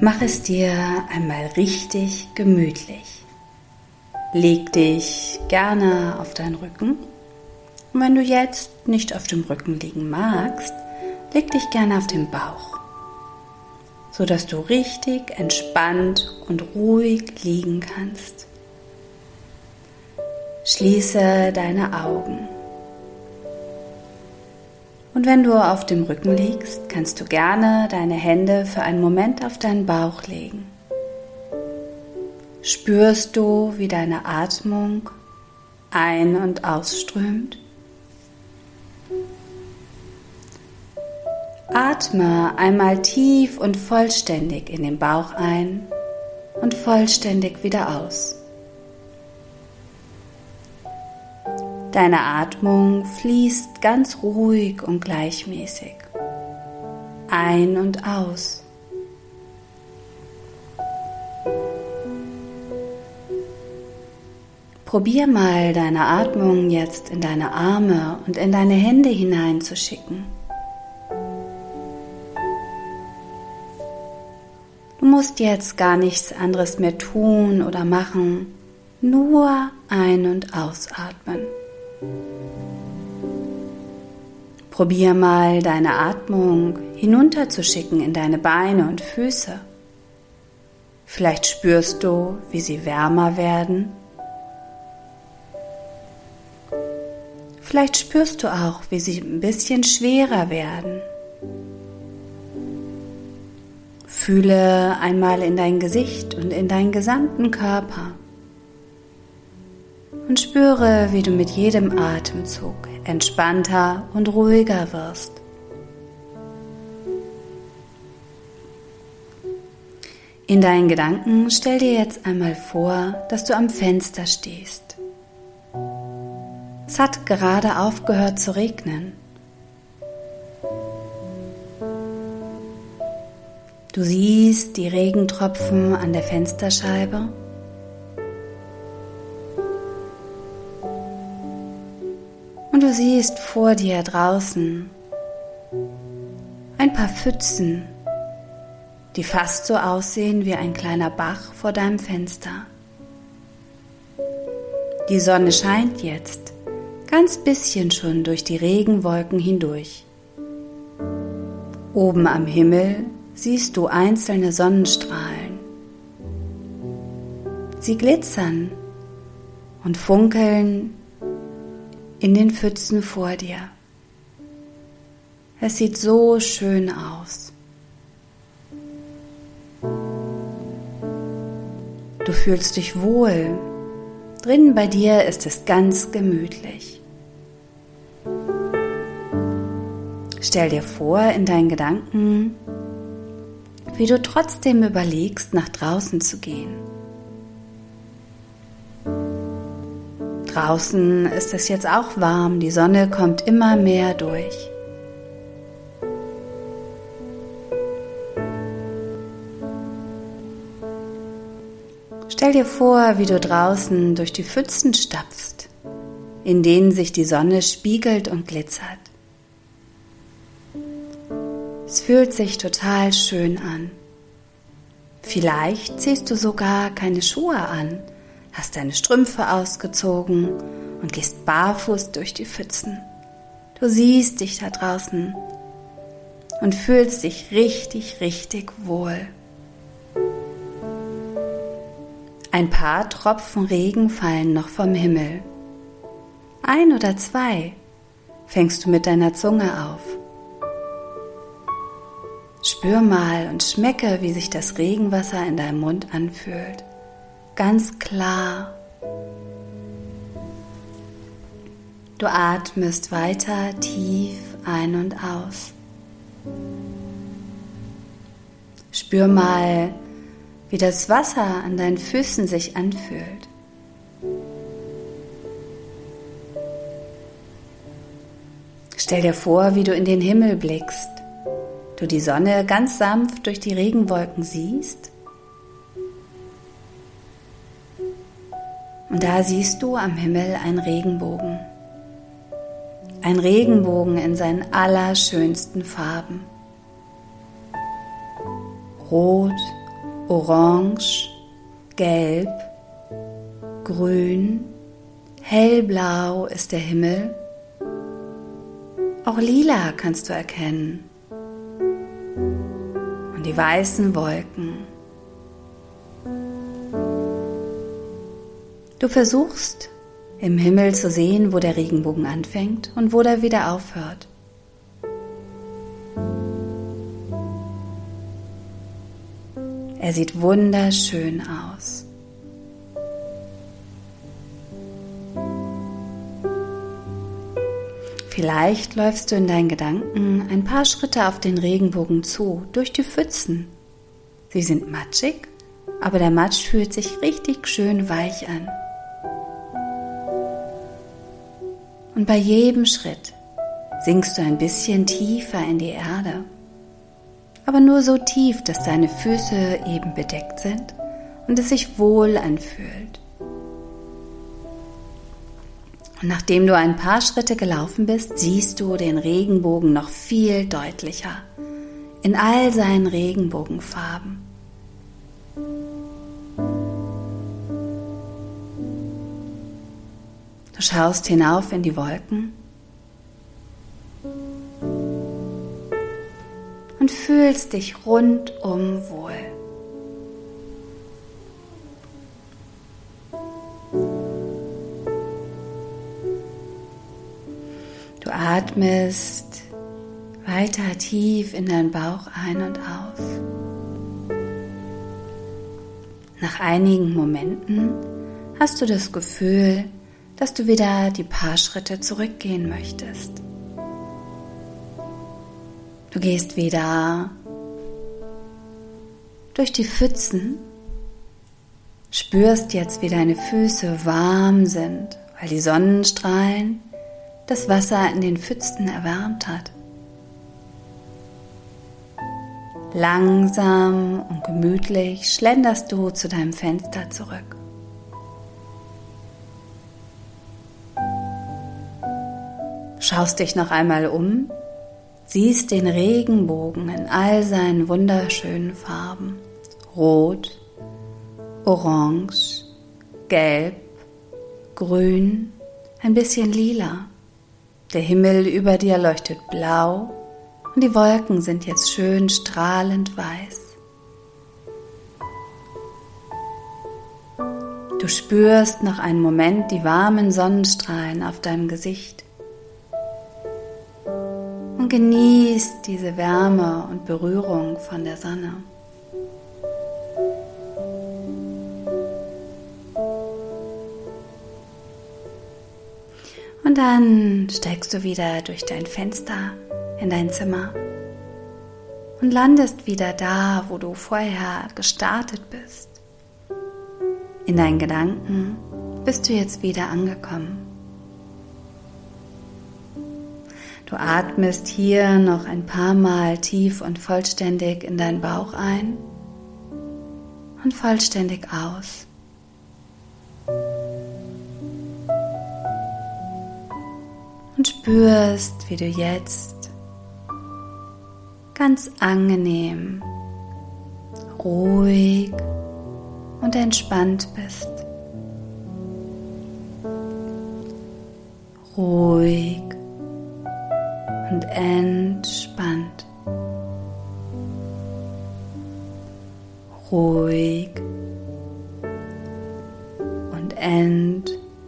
Mach es dir einmal richtig gemütlich. Leg dich gerne auf deinen Rücken. Und wenn du jetzt nicht auf dem Rücken liegen magst, leg dich gerne auf den Bauch, sodass du richtig entspannt und ruhig liegen kannst. Schließe deine Augen. Und wenn du auf dem Rücken liegst, kannst du gerne deine Hände für einen Moment auf deinen Bauch legen. Spürst du, wie deine Atmung ein- und ausströmt? Atme einmal tief und vollständig in den Bauch ein und vollständig wieder aus. Deine Atmung fließt ganz ruhig und gleichmäßig. Ein und aus. Probier mal deine Atmung jetzt in deine Arme und in deine Hände hineinzuschicken. Du musst jetzt gar nichts anderes mehr tun oder machen, nur ein- und ausatmen. Probier mal deine Atmung hinunterzuschicken in deine Beine und Füße. Vielleicht spürst du, wie sie wärmer werden. Vielleicht spürst du auch, wie sie ein bisschen schwerer werden. Fühle einmal in dein Gesicht und in deinen gesamten Körper und spüre, wie du mit jedem Atemzug entspannter und ruhiger wirst. In deinen Gedanken stell dir jetzt einmal vor, dass du am Fenster stehst. Es hat gerade aufgehört zu regnen. Du siehst die Regentropfen an der Fensterscheibe du siehst vor dir draußen ein paar Pfützen, die fast so aussehen wie ein kleiner Bach vor deinem Fenster. Die Sonne scheint jetzt ganz bisschen schon durch die Regenwolken hindurch. Oben am Himmel siehst du einzelne Sonnenstrahlen. Sie glitzern und funkeln in den Pfützen vor dir. Es sieht so schön aus. Du fühlst dich wohl. Drinnen bei dir ist es ganz gemütlich. Stell dir vor in deinen Gedanken, wie du trotzdem überlegst, nach draußen zu gehen. Draußen ist es jetzt auch warm, die Sonne kommt immer mehr durch. Stell dir vor, wie du draußen durch die Pfützen stapfst, in denen sich die Sonne spiegelt und glitzert. Es fühlt sich total schön an. Vielleicht ziehst du sogar keine Schuhe an, hast deine Strümpfe ausgezogen und gehst barfuß durch die Pfützen. Du siehst dich da draußen und fühlst dich richtig, richtig wohl. Ein paar Tropfen Regen fallen noch vom Himmel. Ein oder zwei fängst du mit deiner Zunge auf. Spür mal und schmecke, wie sich das Regenwasser in deinem Mund anfühlt. Ganz klar. Du atmest weiter tief ein und aus. Spür mal, wie das Wasser an deinen Füßen sich anfühlt. Stell dir vor, wie du in den Himmel blickst, du die Sonne ganz sanft durch die Regenwolken siehst. Und da siehst du am Himmel einen Regenbogen. Ein Regenbogen in seinen allerschönsten Farben. Rot, orange, gelb, grün, hellblau ist der Himmel. Auch lila kannst du erkennen. Und die weißen Wolken. Du versuchst im Himmel zu sehen, wo der Regenbogen anfängt und wo der wieder aufhört. Er sieht wunderschön aus. Vielleicht läufst du in deinen Gedanken ein paar Schritte auf den Regenbogen zu, durch die Pfützen. Sie sind matschig, aber der Matsch fühlt sich richtig schön weich an. Und bei jedem Schritt sinkst du ein bisschen tiefer in die Erde aber nur so tief, dass deine Füße eben bedeckt sind und es sich wohl anfühlt. Und nachdem du ein paar Schritte gelaufen bist, siehst du den Regenbogen noch viel deutlicher in all seinen Regenbogenfarben. Du schaust hinauf in die Wolken und fühlst dich rundum wohl. Du atmest weiter tief in deinen Bauch ein und aus. Nach einigen Momenten hast du das Gefühl, dass du wieder die paar Schritte zurückgehen möchtest. Du gehst wieder durch die Pfützen, spürst jetzt, wie deine Füße warm sind, weil die Sonnenstrahlen das Wasser in den Pfützen erwärmt hat. Langsam und gemütlich schlenderst du zu deinem Fenster zurück. Schaust dich noch einmal um siehst den Regenbogen in all seinen wunderschönen Farben. Rot, Orange, Gelb, Grün, ein bisschen lila. Der Himmel über dir leuchtet blau und die Wolken sind jetzt schön strahlend weiß. Du spürst noch einen Moment die warmen Sonnenstrahlen auf deinem Gesicht und genießt diese Wärme und Berührung von der Sonne. Und dann steigst du wieder durch dein Fenster in dein Zimmer und landest wieder da, wo du vorher gestartet bist. In deinen Gedanken bist du jetzt wieder angekommen. Du atmest hier noch ein paar Mal tief und vollständig in deinen Bauch ein und vollständig aus. Und spürst, wie du jetzt ganz angenehm, ruhig und entspannt bist. Ruhig und entspannt. Ruhig und entspannt.